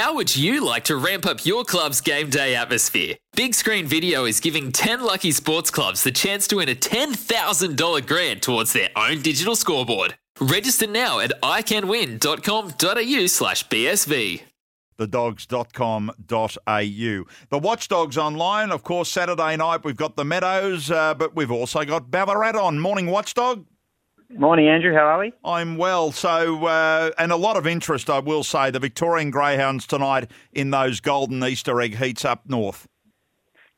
How would you like to ramp up your club's game day atmosphere? Big Screen Video is giving 10 lucky sports clubs the chance to win a $10,000 grant towards their own digital scoreboard. Register now at iCanWin.com.au slash BSV. thedogs.com.au. The Watchdogs online, of course, Saturday night we've got the Meadows, uh, but we've also got Ballarat on. Morning, Watchdog. Morning, Andrew. How are we? I'm well. So, uh, and a lot of interest, I will say. The Victorian Greyhounds tonight in those golden Easter egg heats up north.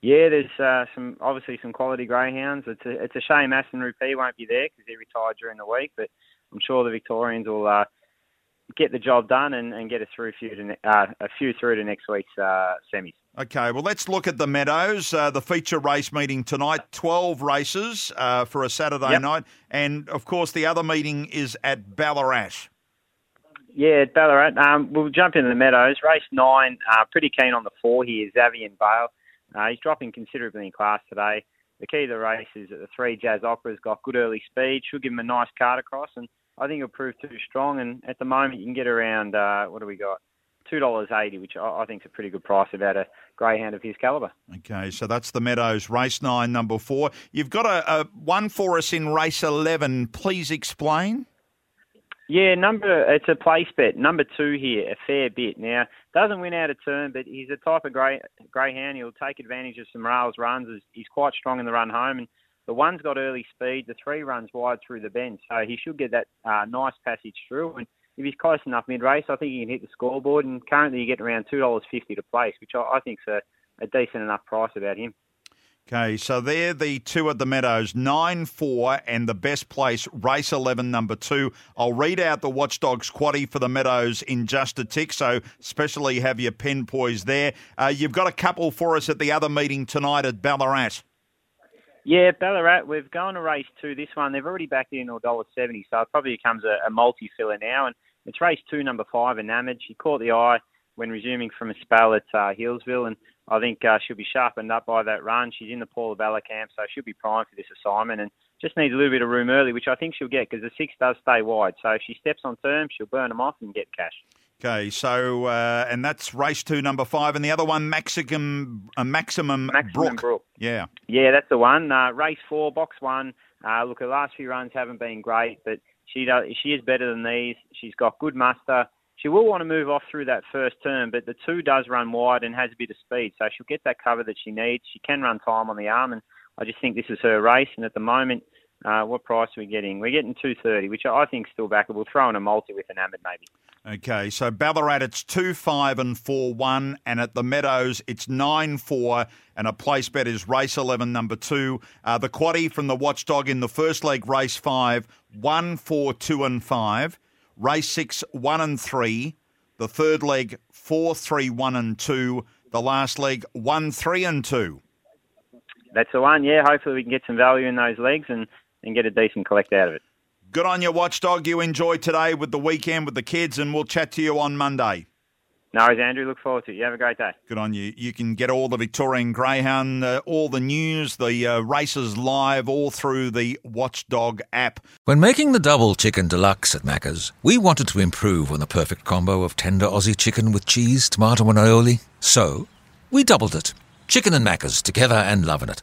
Yeah, there's uh, some obviously some quality greyhounds. It's a it's a shame Aston Rupee won't be there because he retired during the week, but I'm sure the Victorians will uh, get the job done and, and get us through a few to ne- uh, a few through to next week's uh, semis. Okay, well, let's look at the Meadows. Uh, the feature race meeting tonight, 12 races uh, for a Saturday Yep. night. And, of course, the other meeting is at Ballarat. Yeah, at Ballarat. Um, we'll jump into the Meadows. Race nine. Uh, pretty keen on the four here, Xavier and Bale. Uh, he's dropping considerably in class today. The key to the race is that the three Jazz Opera's got good early speed. Should give him a nice card across, and I think he'll prove too strong. And at the moment, you can get around uh, what do we got? Two dollars eighty, which I, I think is a pretty good price about a greyhound of his calibre. Okay, so that's the Meadows, race nine, number four. You've got a, a one for us in race 11. Please explain. Yeah, number it's a place bet. Number two here, a fair bit. Now doesn't win out of turn, but he's a type of grey greyhound. He'll take advantage of some rails runs. He's- He's quite strong in the run home, and the one's got early speed. The three runs wide through the bend, so he should get that uh, nice passage through. And if he's close enough mid race, I think he can hit the scoreboard. And currently, you get around two dollars fifty to place, which I, I think's a, a decent enough price about him. Okay, so they're the two at the Meadows, 9 4, and the best place, race 11, number two. I'll read out the Watchdogs quaddy for the Meadows in just a tick, so especially have your pen poised there. Uh, you've got a couple for us at the other meeting tonight at Ballarat. Yeah, Ballarat, we've gone to race two. This one, they've already backed in $1.70, so it probably becomes a, a multi filler now. And it's race two, number five, Enamoured. She caught the eye when resuming from a spell at uh, Healesville, and I think uh, she'll be sharpened up by that run. She's in the Paula Bella camp, so she'll be primed for this assignment and just needs a little bit of room early, which I think she'll get because the six does stay wide. So if she steps on term, she'll burn them off and get cash. Okay, so, uh, and that's race two, number five, and the other one, Maximum, uh, Maximum, Maximum Brook. Brook. Yeah. Yeah, that's the one. Uh, race four, box one. Uh, look, her last few runs haven't been great, but she does, she is better than these. She's got good muster. She will want to move off through that first turn, but the two does run wide and has a bit of speed, so she'll get that cover that she needs. She can run time on the arm, and I just think this is her race. And at the moment, uh, what price are we getting? We're getting two thirty, which I think is still backable. We'll throw in a multi with Enamoured maybe. Okay, so Ballarat it's two five and four one, and at the Meadows it's nine four, and a place bet is race eleven number two. Uh, the quaddy from the Watchdog in the first leg race five one four two and five, race six one and three, the third leg four three one and two, the last leg one three and two. That's the one. Yeah, hopefully we can get some value in those legs and, and get a decent collect out of it. Good on you, Watchdog. You enjoy today with the weekend with the kids, and we'll chat to you on Monday. No worries, Andrew. Look forward to it. You have a great day. Good on you. You can get all the Victorian Greyhound, uh, all the news, the uh, races live, all through the Watchdog app. When making the double chicken deluxe at Macca's, we wanted to improve on the perfect combo of tender Aussie chicken with cheese, tomato, and aioli. So, we doubled it. Chicken and Macca's together and loving it.